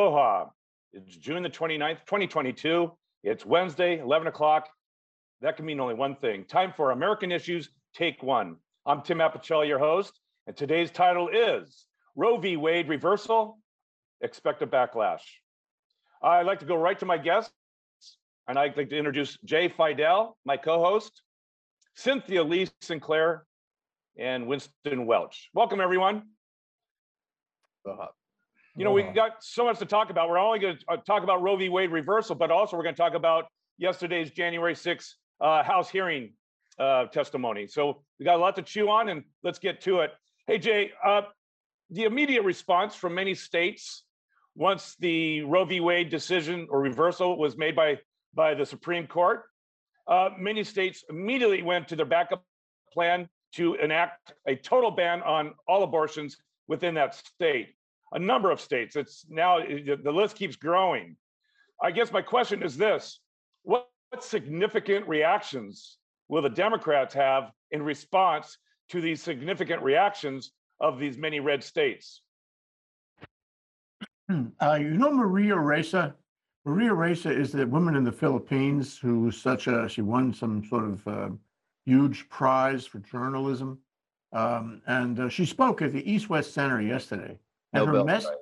Aloha. It's June the 29th, 2022. It's Wednesday, 11 o'clock. That can mean only one thing. Time for American Issues, Take One. I'm Tim Apicella, your host, and today's title is Roe v. Wade Reversal, Expect a Backlash. I'd like to go right to my guests, and I'd like to introduce Jay Fidel, my co-host, Cynthia Lee Sinclair, and Winston Welch. Welcome, everyone. You know, we got so much to talk about. We're only going to talk about Roe v. Wade reversal, but also we're going to talk about yesterday's January 6th uh, House hearing uh, testimony. So we got a lot to chew on, and let's get to it. Hey, Jay, uh, the immediate response from many states once the Roe v. Wade decision or reversal was made by by the Supreme Court, uh, many states immediately went to their backup plan to enact a total ban on all abortions within that state a number of states. It's now the list keeps growing. I guess my question is this: what, what significant reactions will the Democrats have in response to these significant reactions of these many red states? Uh, you know Maria Ressa? Maria Ressa is the woman in the Philippines who such a she won some sort of uh, huge prize for journalism, um, and uh, she spoke at the East West Center yesterday. And her, Nobel mes- Prize.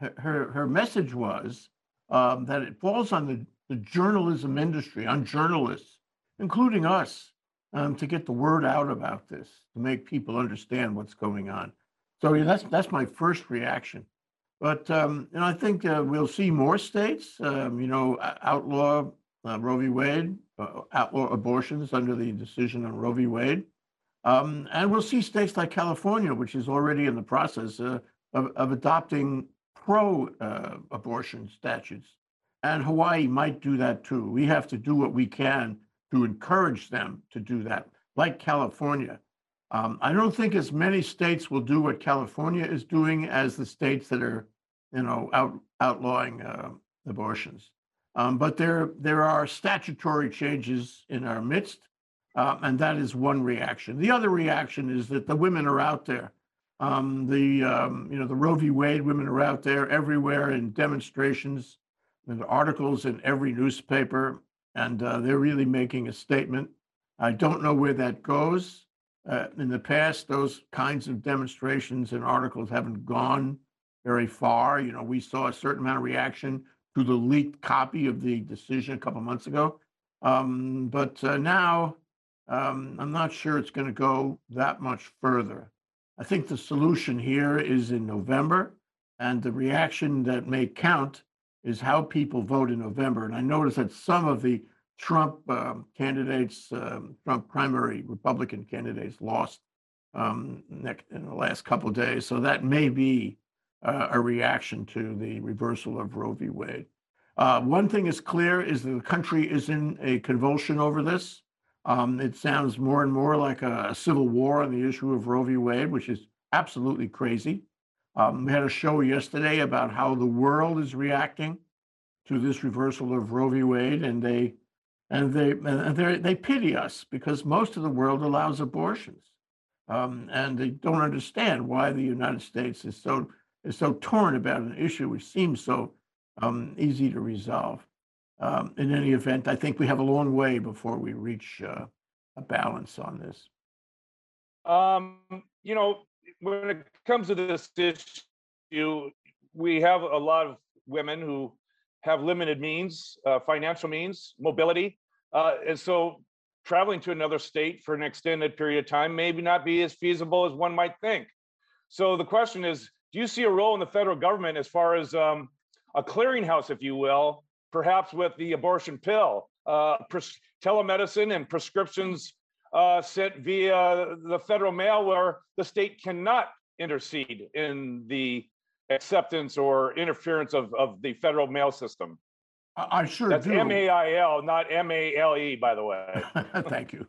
her, her her message was um, that it falls on the, the journalism industry, on journalists, including us, um, to get the word out about this, to make people understand what's going on. So yeah, that's that's my first reaction. But um, you know, I think uh, we'll see more states, um, you know, outlaw uh, Roe v. Wade, uh, outlaw abortions under the decision on Roe v. Wade, um, and we'll see states like California, which is already in the process uh, of, of adopting pro-abortion statutes, and Hawaii might do that too. We have to do what we can to encourage them to do that, like California. Um, I don't think as many states will do what California is doing as the states that are, you know, out, outlawing uh, abortions. Um, but there, there are statutory changes in our midst, uh, and that is one reaction. The other reaction is that the women are out there. Um, the, um, you know, the Roe v. Wade women are out there everywhere in demonstrations, and articles in every newspaper, and uh, they're really making a statement. I don't know where that goes. Uh, in the past, those kinds of demonstrations and articles haven't gone very far. You know, we saw a certain amount of reaction to the leaked copy of the decision a couple months ago. Um, but uh, now, um, I'm not sure it's going to go that much further. I think the solution here is in November, and the reaction that may count is how people vote in November. And I noticed that some of the Trump um, candidates, um, Trump primary Republican candidates, lost um, nec- in the last couple of days. So that may be uh, a reaction to the reversal of Roe v. Wade. Uh, one thing is clear is that the country is in a convulsion over this. Um, it sounds more and more like a, civil war on the issue of Roe v. Wade, which is absolutely crazy. Um, we had a show yesterday about how the world is reacting to this reversal of Roe v. Wade, and they and they and they they pity us because most of the world allows abortions, um, and they don't understand why the United States is so is so torn about an issue which seems so um, easy to resolve. Um, in any event, I think we have a long way before we reach uh, a balance on this. Um, you know, when it comes to this issue, we have a lot of women who have limited means, uh, financial means, mobility, uh, and so traveling to another state for an extended period of time maybe not be as feasible as one might think. So the question is, do you see a role in the federal government as far as um, a clearinghouse, if you will, perhaps with the abortion pill, uh, telemedicine and prescriptions uh, sent via the federal mail where the state cannot intercede in the acceptance or interference of, of the federal mail system. I, I sure That's do. M A I L, not M A L E, by the way. Thank you.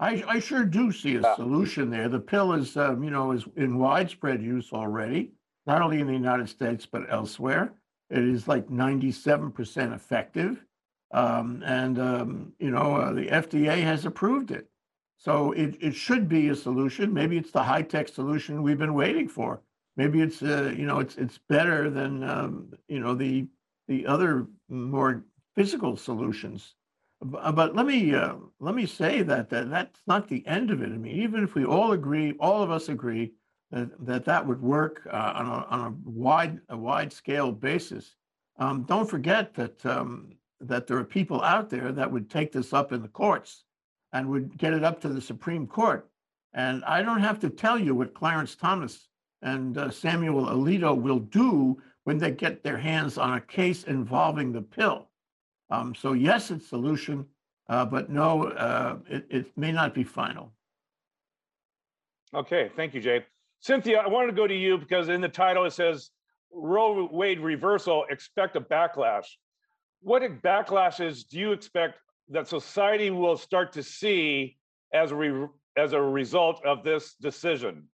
I, I sure do see a solution there. The pill is, um, you know, is in widespread use already, not only in the United States, but elsewhere. It is like 97% effective. Um, and, um, you know, uh, the FDA has approved it. So it, it should be a solution. Maybe it's the high tech solution we've been waiting for. maybe it's, uh, you know, it's, it's better than, um, you know, the, the other more physical solutions. Uh, But let me, uh, let me say that, that that's not the end of it. I mean, even if we all agree, all of us agree that, that that would work uh, on a, on a wide, a wide scale basis. Um, don't forget that, um, that there are people out there that would take this up in the courts and would get it up to the Supreme Court. And I don't have to tell you what Clarence Thomas and uh, Samuel Alito will do when they get their hands on a case involving the pill. Um, so yes, it's solution, uh, but no, uh, it, it may not be final. Okay, thank you, Jay. Cynthia, I wanted to go to you because in the title it says Roe Wade reversal, expect a backlash. What backlashes do you expect that society will start to see as a, re- as a result of this decision?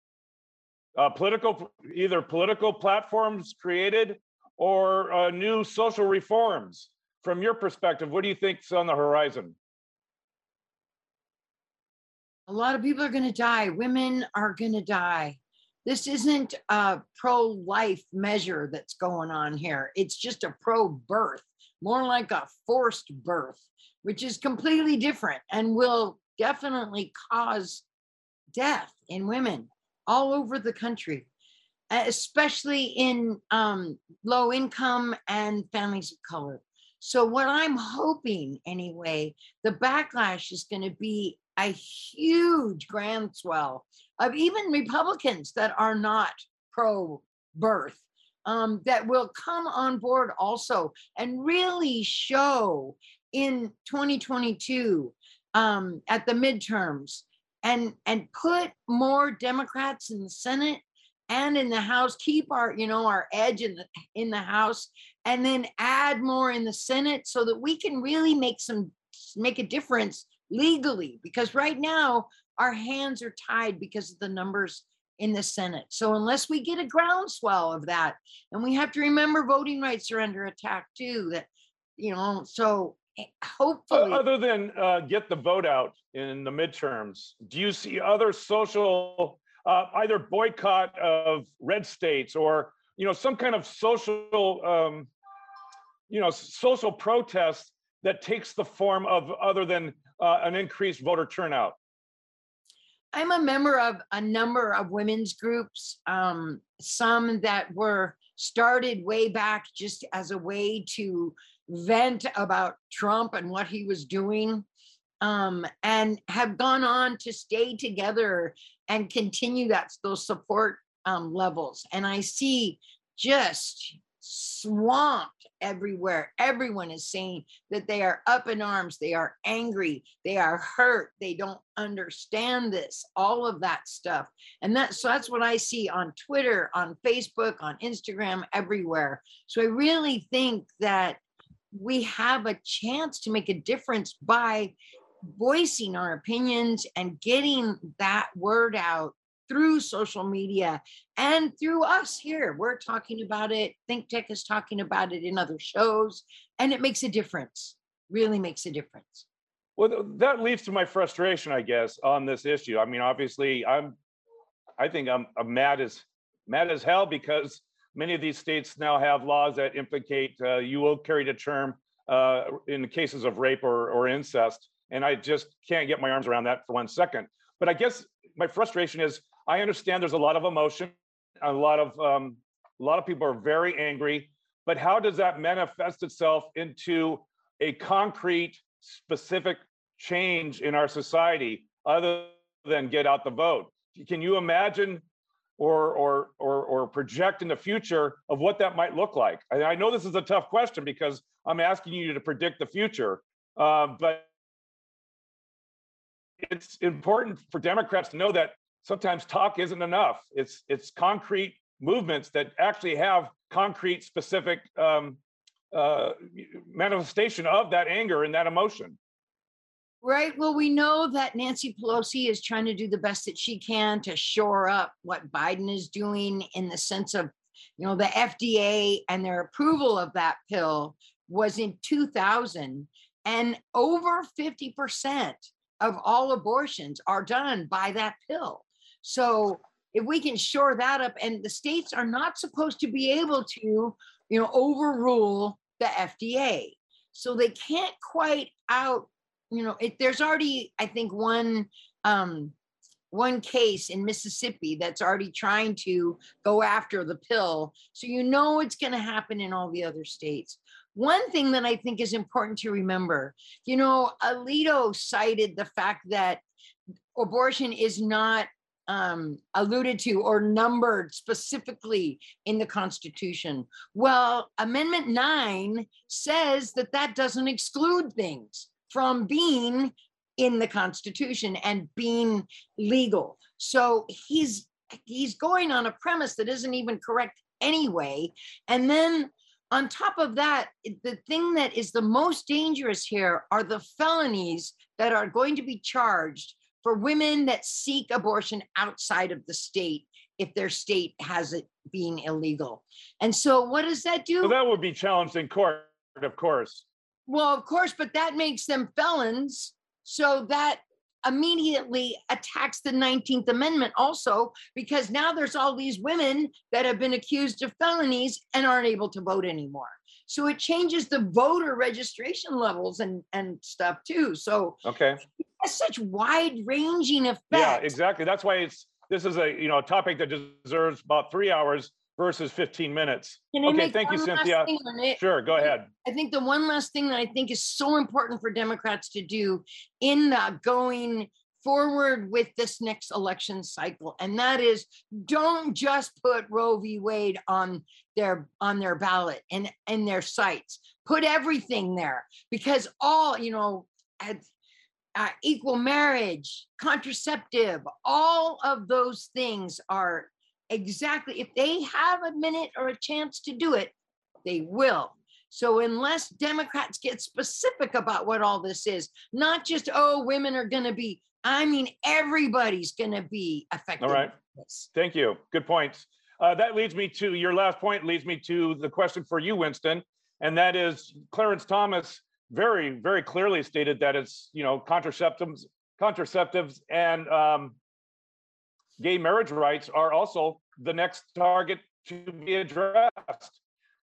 Uh, political, either political platforms created or uh, new social reforms. From your perspective, what do you think's on the horizon? A lot of people are going to die. Women are going to die. This isn't a pro life measure that's going on here. It's just a pro birth, more like a forced birth, which is completely different and will definitely cause death in women all over the country, especially in um, low income and families of color. So, what I'm hoping anyway, the backlash is going to be a huge groundswell of even Republicans that are not pro birth um, that will come on board also and really show in 2022 um, at the midterms and and put more Democrats in the Senate and in the House, keep our you know our edge in the in the House, and then add more in the Senate so that we can really make some make a difference legally because right now our hands are tied because of the numbers in the Senate. So unless we get a groundswell of that, and we have to remember voting rights are under attack too, that you know, so eh, hopefully Other than uh, get the vote out in the midterms, do you see other social, uh, either boycott of red states or, you know, some kind of social, um, you know, social protest that takes the form of other than uh, an increased voter turnout? I'm a member of a number of women's groups, um, some that were started way back just as a way to vent about Trump and what he was doing, um, and have gone on to stay together and continue that those support um, levels. And I see just swamped everywhere. Everyone is saying that they are up in arms, they are angry, they are hurt, they don't understand this, all of that stuff. And that so that's what I see on Twitter, on Facebook, on Instagram, everywhere. So I really think that we have a chance to make a difference by voicing our opinions and getting that word out through social media and through us here. We're talking about it. Think Tech is talking about it in other shows, and it makes a difference. Really makes a difference. Well, that leads to my frustration, I guess, on this issue. I mean, obviously, I'm, I think I'm, I'm mad as mad as hell because many of these states now have laws that implicate uh, you will carry to term uh, in the cases of rape or, or incest, and I just can't get my arms around that for one second. But I guess my frustration is I understand there's a lot of emotion, a lot of um, a lot of people are very angry, but how does that manifest itself into a concrete specific change in our society other than get out the vote. Can you imagine or or or or project in the future of what that might look like? I, I know this is a tough question because I'm asking you to predict the future, uh, but it's important for Democrats to know that sometimes talk isn't enough. It's it's concrete movements that actually have concrete, specific um, uh, manifestation of that anger and that emotion. Right. Well, we know that Nancy Pelosi is trying to do the best that she can to shore up what Biden is doing in the sense of, you know, the FDA and their approval of that pill was in 2000, and over 50% of all abortions are done by that pill. So if we can shore that up, and the states are not supposed to be able to, you know, overrule the FDA. So they can't quite out, you know, it, there's already, I think, one um one case in Mississippi that's already trying to go after the pill. So you know it's going to happen in all the other states. One thing that I think is important to remember, you know, Alito cited the fact that abortion is not um, alluded to or numbered specifically in the Constitution. Well, Amendment 9 says that that doesn't exclude things from being in the Constitution and being legal. So he's he's going on a premise that isn't even correct anyway. And then on top of that, the thing that is the most dangerous here are the felonies that are going to be charged for women that seek abortion outside of the state if their state has it being illegal. And so what does that do? So that would be challenged in court, of course. Well, of course, but that makes them felons. So that immediately attacks the 19th Amendment also, because now there's all these women that have been accused of felonies and aren't able to vote anymore. So it changes the voter registration levels and, and stuff too. So Okay. Such wide ranging effects. Yeah, exactly. That's why it's, this is a, you know, a topic that deserves about three hours versus 15 minutes. Can I Okay, thank you, last Cynthia. thing on it? Sure, go ahead. I think the one last thing that I think is so important for Democrats to do in the going forward with this next election cycle, and that is don't just put Roe v. Wade on their on their ballot and and their sites. Put everything there because all you know. Uh, equal marriage, contraceptive, all of those things are exactly, if they have a minute or a chance to do it, they will. So unless Democrats get specific about what all this is, not just, oh, women are going to be, I mean, everybody's going to be affected. All right. Thank you. Good points. Uh, that leads me to your last point, leads me to the question for you, Winston. And that is Clarence Thomas very, very clearly stated that it's, you know, contraceptives, contraceptives and um, gay marriage rights are also the next target to be addressed.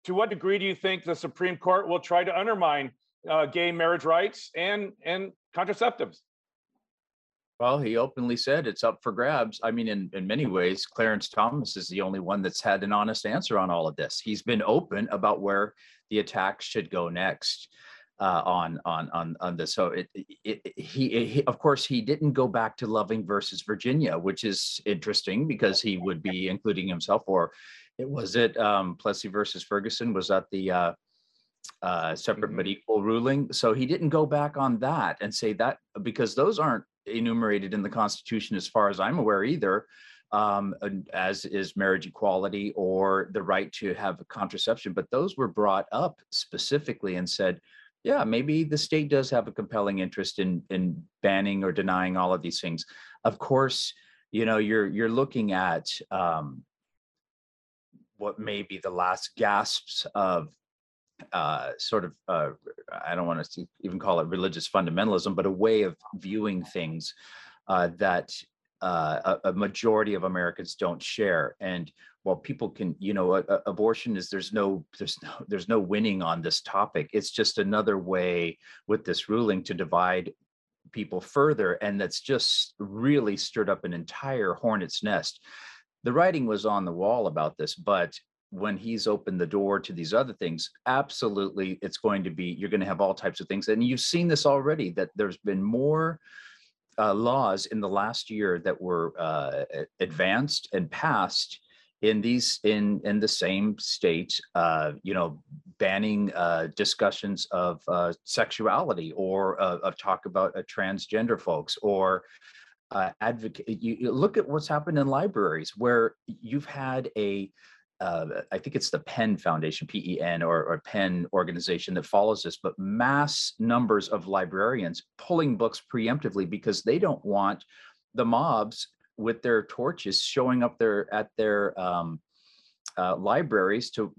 To what degree do you think the Supreme Court will try to undermine uh, gay marriage rights and and contraceptives? Well, he openly said it's up for grabs. I mean, in, in many ways, Clarence Thomas is the only one that's had an honest answer on all of this. He's been open about where the attack should go next uh, on on on on this. So it, it, it he, he of course he didn't go back to Loving versus Virginia, which is interesting because he would be including himself. Or it was it um, Plessy versus Ferguson. Was that the uh, uh, separate but equal ruling? So he didn't go back on that and say that because those aren't enumerated in the Constitution, as far as I'm aware, either. Um, as is marriage equality or the right to have contraception, but those were brought up specifically and said, yeah, maybe the state does have a compelling interest in in banning or denying all of these things. Of course, you know you're you're looking at um, what may be the last gasps of uh, sort of uh, I don't want to even call it religious fundamentalism, but a way of viewing things uh, that uh, a, a majority of Americans don't share. And while people can, you know, a, a- abortion is there's no there's no there's no winning on this topic. It's just another way with this ruling to divide people further, and that's just really stirred up an entire hornet's nest. The writing was on the wall about this, but when he's opened the door to these other things, absolutely, it's going to be you're going to have all types of things, and you've seen this already. That there's been more uh, laws in the last year that were uh, advanced and passed in these in in the same state uh you know banning uh discussions of uh sexuality or uh, of talk about uh, transgender folks or uh advocate you, you look at what's happened in libraries where you've had a I think it's the Penn Foundation, PEN, or, or Penn organization that follows this, but mass numbers of librarians pulling books preemptively because they don't want the mobs with their torches showing up there at their um, uh, libraries to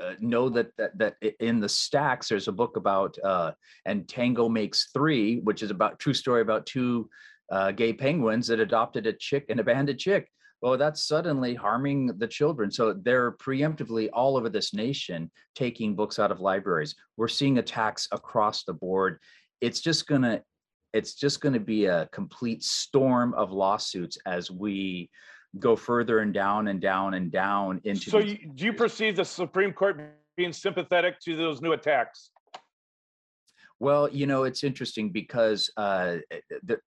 uh, know that, that that in the stacks there's a book about uh, and Tango makes three, which is about true story about two uh, gay penguins that adopted a chick and abandoned chick. well, that's suddenly harming the children. So they're preemptively all over this nation taking books out of libraries. We're seeing attacks across the board. It's just gonna, it's just gonna be a complete storm of lawsuits as we go further and down and down and down into. So you- do you perceive the Supreme Court being sympathetic to those new attacks? Well, you know, it's interesting because uh, eh, the,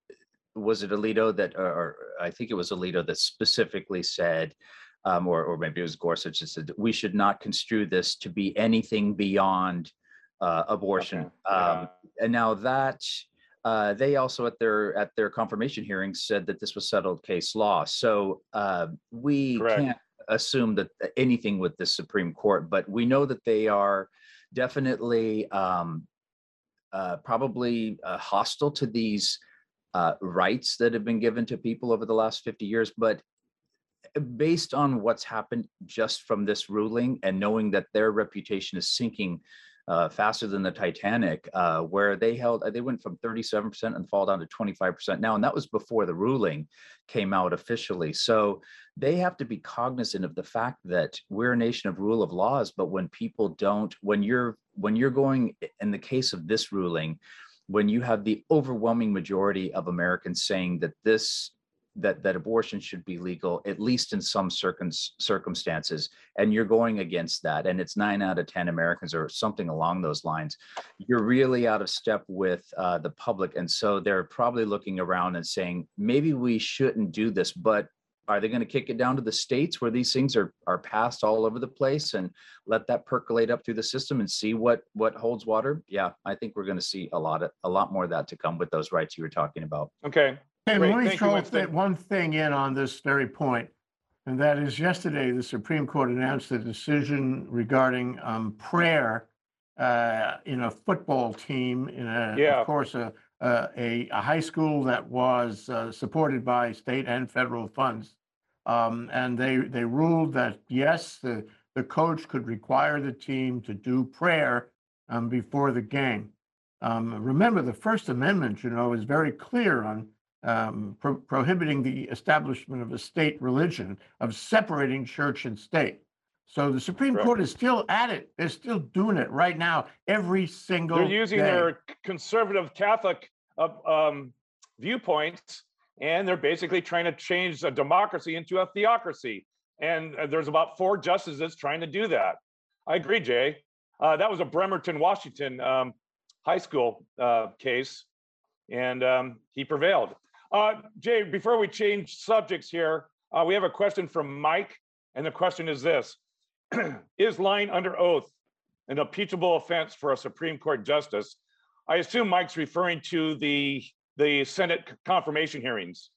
was it Alito that, or, or I think it was Alito that specifically said, um, or, or maybe it was Gorsuch that said, we should not construe this to be anything beyond uh, abortion. Okay, Um, yeah. and now that uh, they also at their at their confirmation hearings said that this was settled case law. So uh, we Correct. can't assume that anything with the Supreme Court, but we know that they are definitely um, uh, probably uh, hostile to these uh, rights that have been given to people over the last 50 years. But based on what's happened just from this ruling and knowing that their reputation is sinking uh, faster than the Titanic, uh, where they held, they went from 37% and fall down to 25% now. And that was before the ruling came out officially. So they have to be cognizant of the fact that we're a nation of rule of laws. But when people don't, when you're, when you're going, in the case of this ruling, when you have the overwhelming majority of Americans saying that this that that abortion should be legal at least in some circum- circumstances and you're going against that and it's 9 out of 10 Americans or something along those lines. You're really out of step with uh, the public and so they're probably looking around and saying maybe we shouldn't do this but are they going to kick it down to the states where these things are are passed all over the place and let that percolate up through the system and see what what holds water? Yeah i think we're going to see a lot of a lot more of that to come with those rights you were talking about. Okay, Hey, Great, let me thank throw Winston. th- one thing in on this very point, And that is yesterday, the Supreme Court announced a decision regarding um, prayer uh, in a football team in a, Yeah. of course, a, a, a a high school that was uh, supported by state and federal funds. Um, and they, they ruled that, yes, the, the coach could require the team to do prayer um, before the game. Um, remember, the First Amendment, you know, is very clear on um, pro- prohibiting the establishment of a state religion, of separating church and state. So the Supreme Correct. Court is still at it. They're still doing it right now, every single They're using day. their conservative Catholic uh, um, viewpoints, and they're basically trying to change a democracy into a theocracy. And uh, there's about four justices trying to do that. I agree, Jay. Uh, that was a Bremerton, Washington um, high school uh, case, and um, he prevailed. Uh, Jay, before we change subjects here, uh, we have a question from Mike, and the question is this: Is lying under oath an impeachable offense for a Supreme Court justice? I assume Mike's referring to the the Senate confirmation hearings.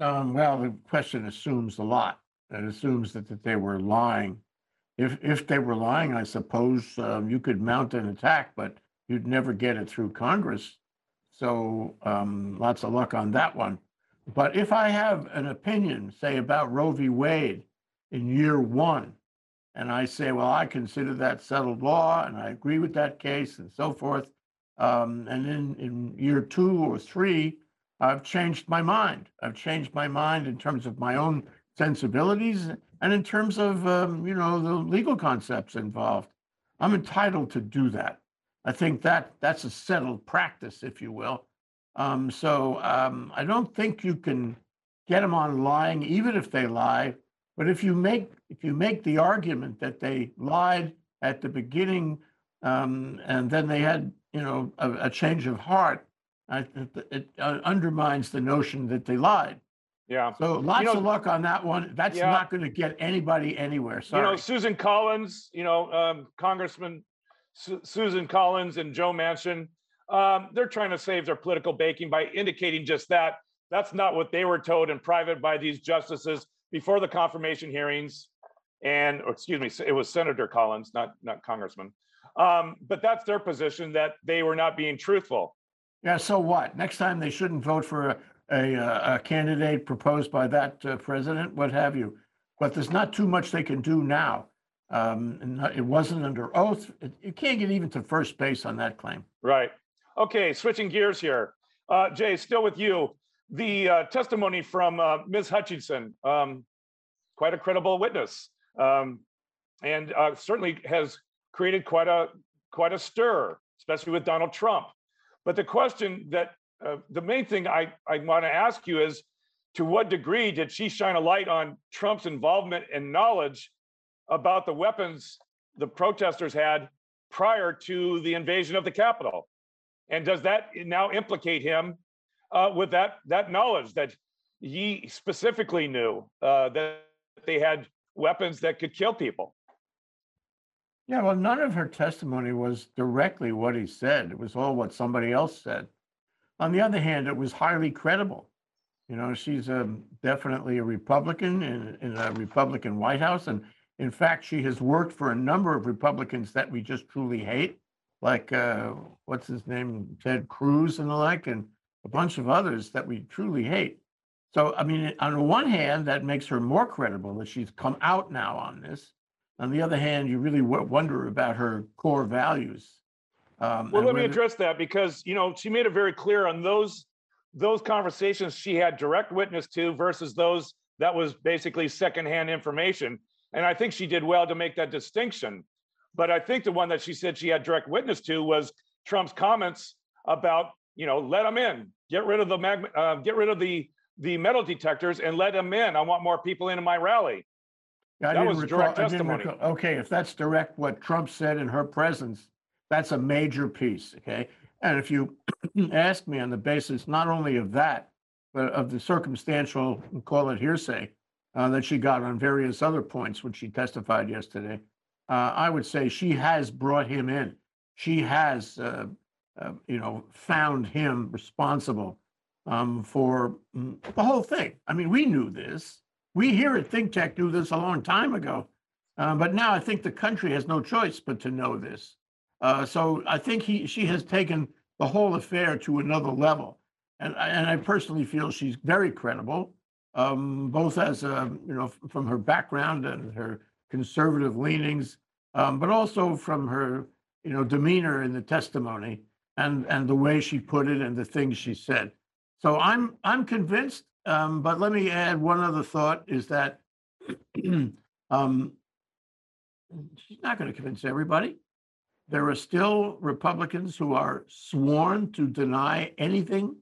Um, well, the question assumes a lot. It assumes that, that they were lying. If, if they were lying, I suppose, um, you could mount an attack, but you'd never get it through Congress. So, um, lots of luck on that one. But if I have an opinion, say about Roe v. Wade in year one, and I say, well, I consider that settled law and I agree with that case and so forth. Um, and then in year two or three, I've changed my mind. I've changed my mind in terms of my own sensibilities and in terms of, um, you know, the legal concepts involved. I'm entitled to do that. I think that that's a settled practice, if you will. Um, so um, I don't think you can get them on lying, even if they lie. But if you make if you make the argument that they lied at the beginning um, and then they had, you know, a, a change of heart, I, it uh, undermines the notion that they lied. Yeah. So lots know- of luck on that one. That's Yeah. not going to get anybody anywhere. You know, Susan Collins, you know, um, Congressman Su- Susan Collins and Joe Manchin, um, they're trying to save their political baking by indicating just that. That's not what they were told in private by these justices before the confirmation hearings. And, excuse me, it was Senator Collins, not, not Congressman. Um, but that's their position that they were not being truthful. Yeah. So what? Next time they shouldn't vote for a, a, uh, a candidate proposed by that uh, president, what have you. But there's not too much they can do now. Um, it wasn't under oath. It, you can't get even to first base on that claim. Right. Okay, switching gears here. Uh, Jay, still with you. the uh, testimony from uh, Ms. Hutchinson, um, quite a credible witness, um, and uh, certainly has created quite a quite a stir, especially with Donald Trump. But the question that uh, the main thing I, I want to ask you is to what degree did she shine a light on Trump's involvement and knowledge about the weapons the protesters had prior to the invasion of the Capitol? And does that now implicate him uh, with that that knowledge that he specifically knew uh, that they had weapons that could kill people? Yeah, well, none of her testimony was directly what he said. It was all what somebody else said. On the other hand, it was highly credible. You know, she's um, definitely a Republican in, in a Republican White House. And in fact, she has worked for a number of Republicans that we just truly hate, like uh, what's his name, Ted Cruz and the like, and a bunch of others that we truly hate. So, I mean, on the one hand, that makes her more credible that she's come out now on this. On the other hand, you really wonder about her core values. Um, Well, let me address that because, you know, she made it very clear on those, those conversations she had direct witness to versus those that was basically secondhand information. And I think she did well to make that distinction. But I think the one that she said she had direct witness to was Trump's comments about, you know, let them in, get rid of the mag, uh, get rid of the, the metal detectors and let them in. I want more people into my rally. I That was recall- direct testimony. Okay, if that's direct what Trump said in her presence, that's a major piece, okay? And if you ask me on the basis not only of that, but of the circumstantial, call it hearsay, uh, that she got on various other points when she testified yesterday, uh, I would say she has brought him in. She has, uh, uh, you know, found him responsible um, for mm, the whole thing. I mean, we knew this. We here at Think Tech knew this a long time ago. Uh, but now I think the country has no choice but to know this. Uh, so I think he, she has taken the whole affair to another level. And, and I personally feel she's very credible, um, both as, a, you know, from her background and her conservative leanings, um, but also from her, you know, demeanor in the testimony and, and the way she put it and the things she said. So I'm, I'm convinced, um, but let me add one other thought is that um, she's not going to convince everybody. There are still Republicans who are sworn to deny anything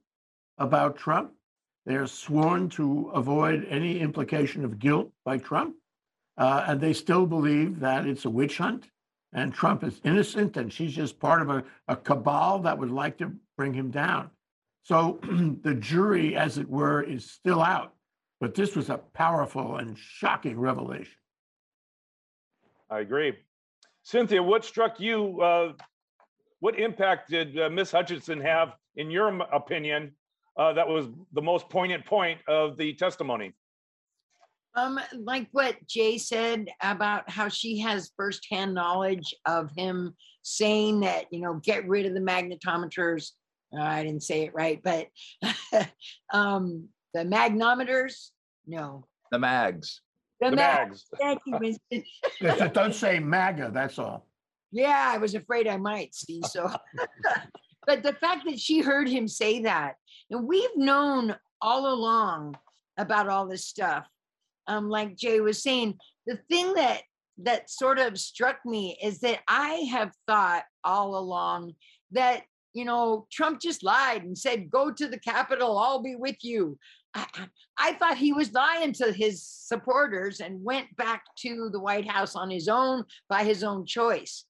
about Trump. They're sworn to avoid any implication of guilt by Trump. Uh, and they still believe that it's a witch hunt and Trump is innocent and she's just part of a, a cabal that would like to bring him down. So the jury, as it were, is still out. But this was a powerful and shocking revelation. I agree. Cynthia, what struck you? Uh, what impact did uh, Miss Hutchinson have, in your opinion, uh, that was the most poignant point of the testimony? Um, like what Jay said about how she has firsthand knowledge of him saying that, you know, get rid of the magnetometers. Uh, I didn't say it right, but um, the magnometers, no. The mags. The, The mag- mags. Thank you, Winston. Just Don't say MAGA, that's all. Yeah, I was afraid I might see. So, but the fact that she heard him say that, and we've known all along about all this stuff. Um, like Jay was saying, the thing that that sort of struck me is that I have thought all along that you know Trump just lied and said, "Go to the Capitol, I'll be with you." I, I thought he was lying to his supporters and went back to the White House on his own by his own choice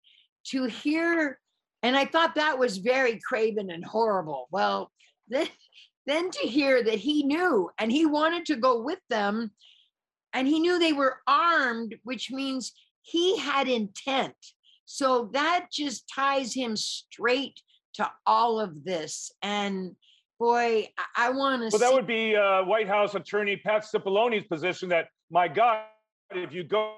to hear and i thought that was very craven and horrible. Well then then to hear that he knew and he wanted to go with them and he knew they were armed which means he had intent. So that just ties him straight to all of this. And boy i, I want to Well, that would be uh, White House Attorney Pat Cipollone's position that, my God, if you go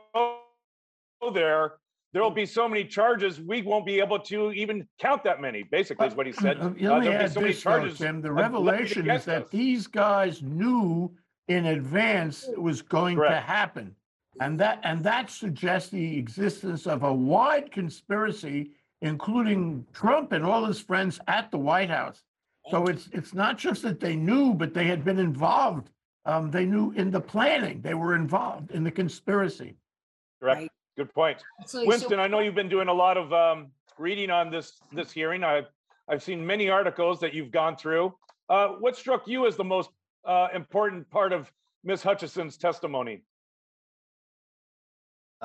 there, there'll be so many charges, we won't be able to even count that many, basically is what he said. Uh, Uh, Let me there'll be add so many this, though, charges Tim. The revelation is that us. these guys knew in advance it was going to happen. And that, and that suggests the existence of a wide conspiracy, including Trump and all his friends at the White House. So it's, it's not just that they knew, but they had been involved. Um, they knew in the planning, they were involved in the conspiracy. Correct. Right. Good point. Absolutely. So- Winston, I know you've been doing a lot of um, reading on this, this hearing. I've, I've seen many articles that you've gone through. Uh, What struck you as the most uh, important part of Ms. Hutchinson's testimony?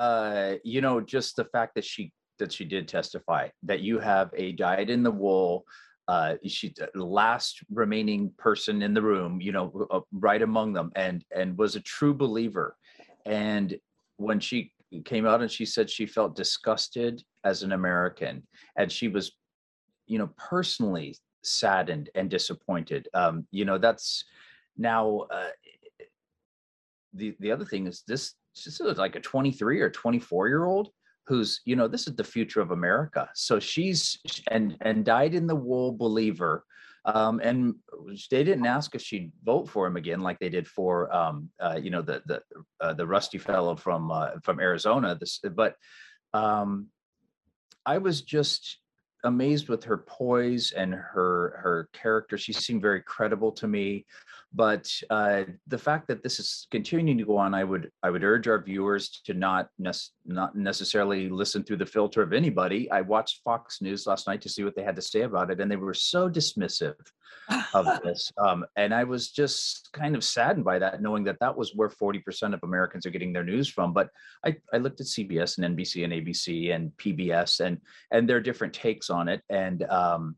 uh, you know, just the fact that she that she did testify that you have a dyed in the wool. Uh, she the last remaining person in the room, you know, uh, right among them, and and was a true believer. And when she came out and she said she felt disgusted as an American, and she was, you know, personally saddened and disappointed. Um, you know, that's now. Uh, the the other thing is this this is like a 23 or 24 year old who's you know this is the future of america so she's and and dyed in the wool believer um and they didn't ask if she'd vote for him again like they did for um uh, you know the the uh, the rusty fellow from uh, from arizona this but um i was just amazed with her poise and her her character. She seemed very credible to me but uh, the fact that this is continuing to go on, I would I would urge our viewers to not nec- not necessarily listen through the filter of anybody. I watched Fox News last night to see what they had to say about it, and they were so dismissive of this. Um, and I was just kind of saddened by that, knowing that that was where forty percent of Americans are getting their news from. But I I looked at CBS and NBC and ABC and PBS and and their different takes on it, and um,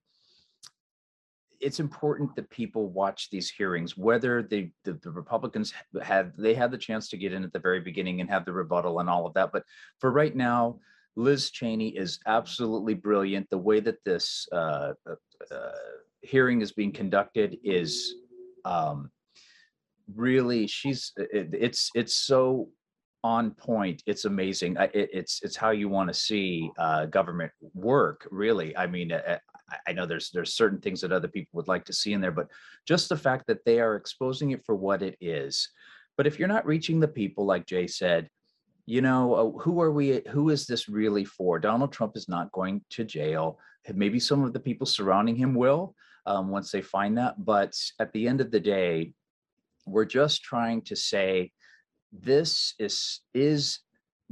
it's important that people watch these hearings, whether they, the, the Republicans had, they had the chance to get in at the very beginning and have the rebuttal and all of that. But for right now, Liz Cheney is absolutely brilliant. The way that this uh, uh, uh, hearing is being conducted is um, really, she's, it, it's, it's so on point. It's amazing. It, it's, it's how you want to see uh, government work, really. I mean, I, know there's there's certain things that other people would like to see in there, but just the fact that they are exposing it for what it is. But if you're not reaching the people, like Jay said, you know, uh, who are we? Who is this really for? Donald Trump is not going to jail. Maybe some of the people surrounding him will um, once they find that. But at the end of the day, we're just trying to say this is is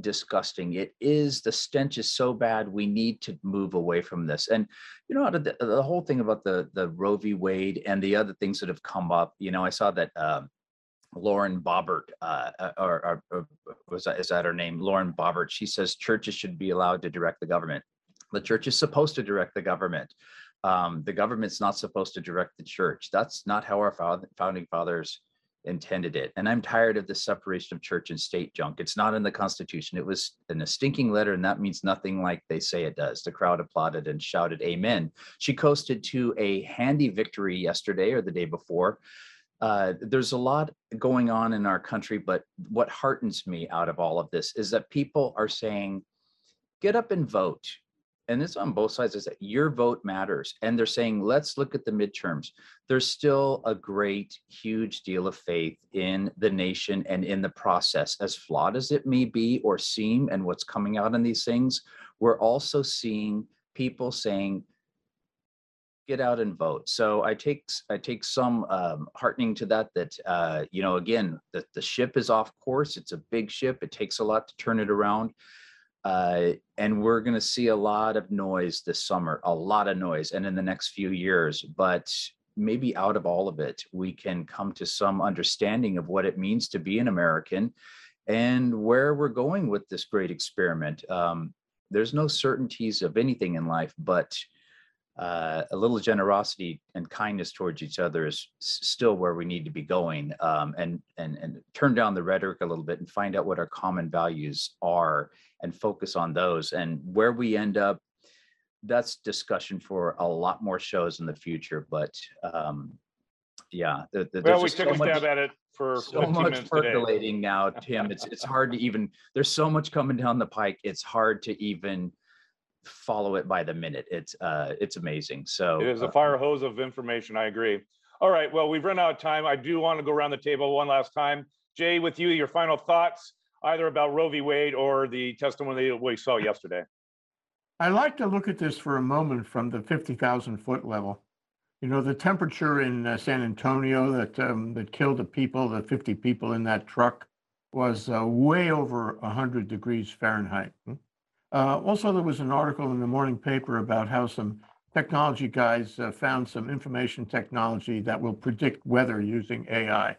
disgusting. It is the stench is so bad. We need to move away from this. And you know, the, the whole thing about the the Roe v. Wade and the other things that have come up. You know, I saw that um, Lauren Boebert, uh, uh, or, or, or was that is that her name? Lauren Boebert. She says churches should be allowed to direct the government. The church is supposed to direct the government. Um, the government's not supposed to direct the church. That's not how our founding fathers intended it. And I'm tired of the separation of church and state junk. It's not in the Constitution. It was in a stinking letter, and that means nothing like they say it does. The crowd applauded and shouted, Amen. She coasted to a handy victory yesterday or the day before. Uh, there's a lot going on in our country, but what heartens me out of all of this is that people are saying, get up and vote. And it's on both sides is that your vote matters. And they're saying, let's look at the midterms there's still a great, huge deal of faith in the nation and in the process, as flawed as it may be or seem, and what's coming out in these things. We're also seeing people saying, get out and vote. So I take I take some um, heartening to that. That uh, you know, again, that the ship is off course. It's a big ship. It takes a lot to turn it around. Uh, and we're going to see a lot of noise this summer, a lot of noise, and in the next few years. But maybe out of all of it, we can come to some understanding of what it means to be an American and where we're going with this great experiment. Um, there's no certainties of anything in life, but uh, a little generosity and kindness towards each other is still where we need to be going. Um, and and and turn down the rhetoric a little bit and find out what our common values are and focus on those. And where we end up that's discussion for a lot more shows in the future, but um, yeah. the- the- Well, we took so a much- stab at it for So much minutes today. percolating now, Tim. It's, it's hard to even, there's so much coming down the pike. It's hard to even follow it by the minute. It's, uh, it's amazing. So. It is a uh, fire hose of information. I agree. All right. Well, we've run out of time. I do want to go around the table one last time. Jay, with you, your final thoughts, either about Roe v. Wade or the testimony that we saw yesterday. I like to look at this for a moment from the 50,000 foot level. You know, the temperature in uh, San Antonio that um, that killed the people, the 50 people in that truck, was uh, way over 100 degrees Fahrenheit. Uh, also, there was an article in the morning paper about how some technology guys uh, found some information technology that will predict weather using AI.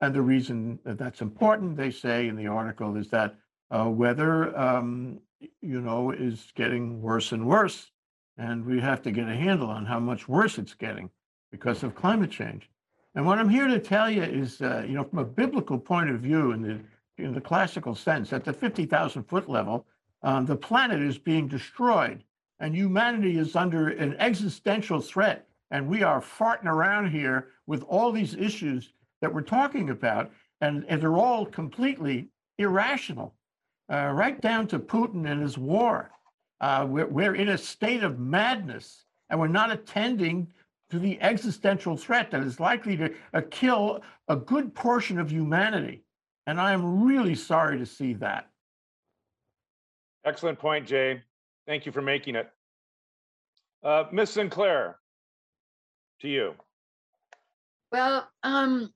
And the reason that that's important, they say in the article, is that uh, weather, um, you know, is getting worse and worse. And we have to get a handle on how much worse it's getting because of climate change. And what I'm here to tell you is, uh, you know, from a biblical point of view, in the in the classical sense, at the 50,000 foot level, um, the planet is being destroyed, and humanity is under an existential threat. And we are farting around here with all these issues that we're talking about, and, and they're all completely irrational, uh, right down to Putin and his war. Uh, we're, we're in a state of madness, and we're not attending to the existential threat that is likely to uh, kill a good portion of humanity. And I am really sorry to see that. Excellent point, Jay. Thank you for making it. Uh, Miss Sinclair, to you. Well, um,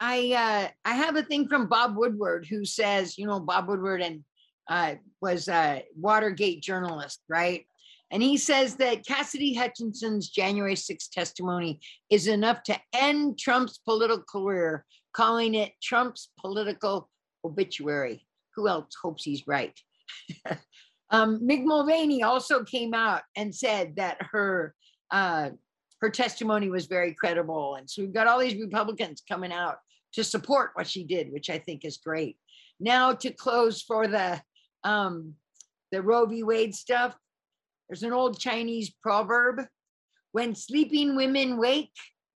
I uh, I have a thing from Bob Woodward who says, you know, Bob Woodward and uh, was a Watergate journalist, right? And he says that Cassidy Hutchinson's January 6th testimony is enough to end Trump's political career, calling it Trump's political obituary. Who else hopes he's right? um, Mick Mulvaney also came out and said that her uh, her testimony was very credible, and so we've got all these Republicans coming out to support what she did, which I think is great. Now to close for the um, the Roe v. Wade stuff, there's an old Chinese proverb: "When sleeping women wake,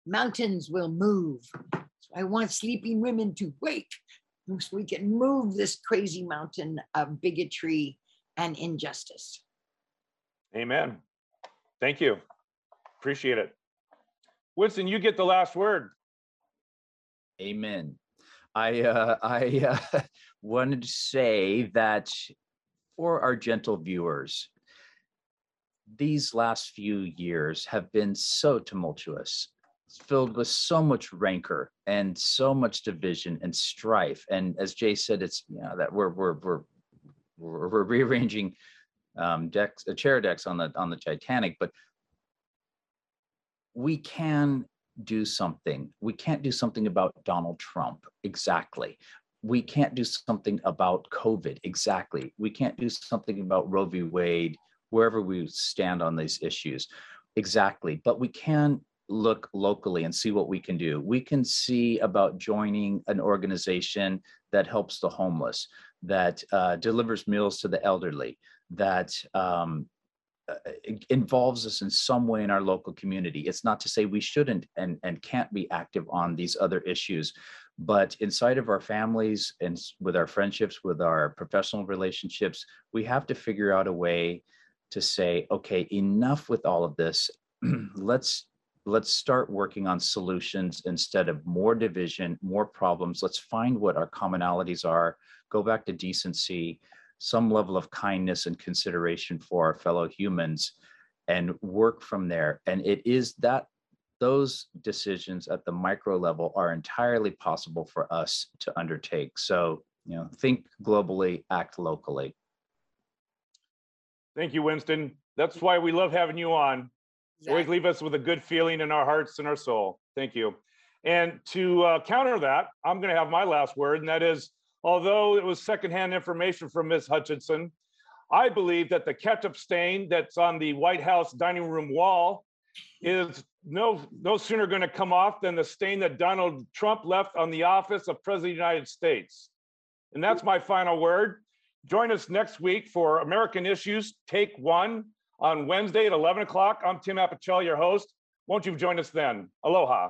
mountains will move." So I want sleeping women to wake we can move this crazy mountain of bigotry and injustice. Amen. Thank you. Appreciate it. Winston, you get the last word. Amen. I uh, I uh, wanted to say that for our gentle viewers, these last few years have been so tumultuous filled with so much rancor and so much division and strife. And as Jay said, it's you know that we're we're we're we're, rearranging um, decks, uh, chair decks on the on the Titanic, but we can do something. We can't do something about Donald Trump exactly. We can't do something about COVID exactly. We can't do something about Roe v. Wade, wherever we stand on these issues exactly. But we can look locally and see what we can do. We can see about joining an organization that helps the homeless, that uh, delivers meals to the elderly, that um, uh, involves us in some way in our local community. It's not to say we shouldn't and, and can't be active on these other issues, but inside of our families and with our friendships, with our professional relationships, we have to figure out a way to say, okay, enough with all of this. let's let's start working on solutions instead of more division, more problems. Let's find what our commonalities are, go back to decency, some level of kindness and consideration for our fellow humans, and work from there. And it is that those decisions at the micro level are entirely possible for us to undertake. So, you know, think globally, act locally. Thank you, Winston. That's why we love having you on. Always leave us with a good feeling in our hearts and our soul. Thank you. And to uh, counter that, I'm going to have my last word, and that is, although it was secondhand information from Ms. Hutchinson, I believe that the ketchup stain that's on the White House dining room wall is no no sooner going to come off than the stain that Donald Trump left on the office of President of the United States. And that's my final word. Join us next week for American Issues Take One on Wednesday at 11 o'clock. I'm Tim Apicella, your host. Won't you join us then? Aloha.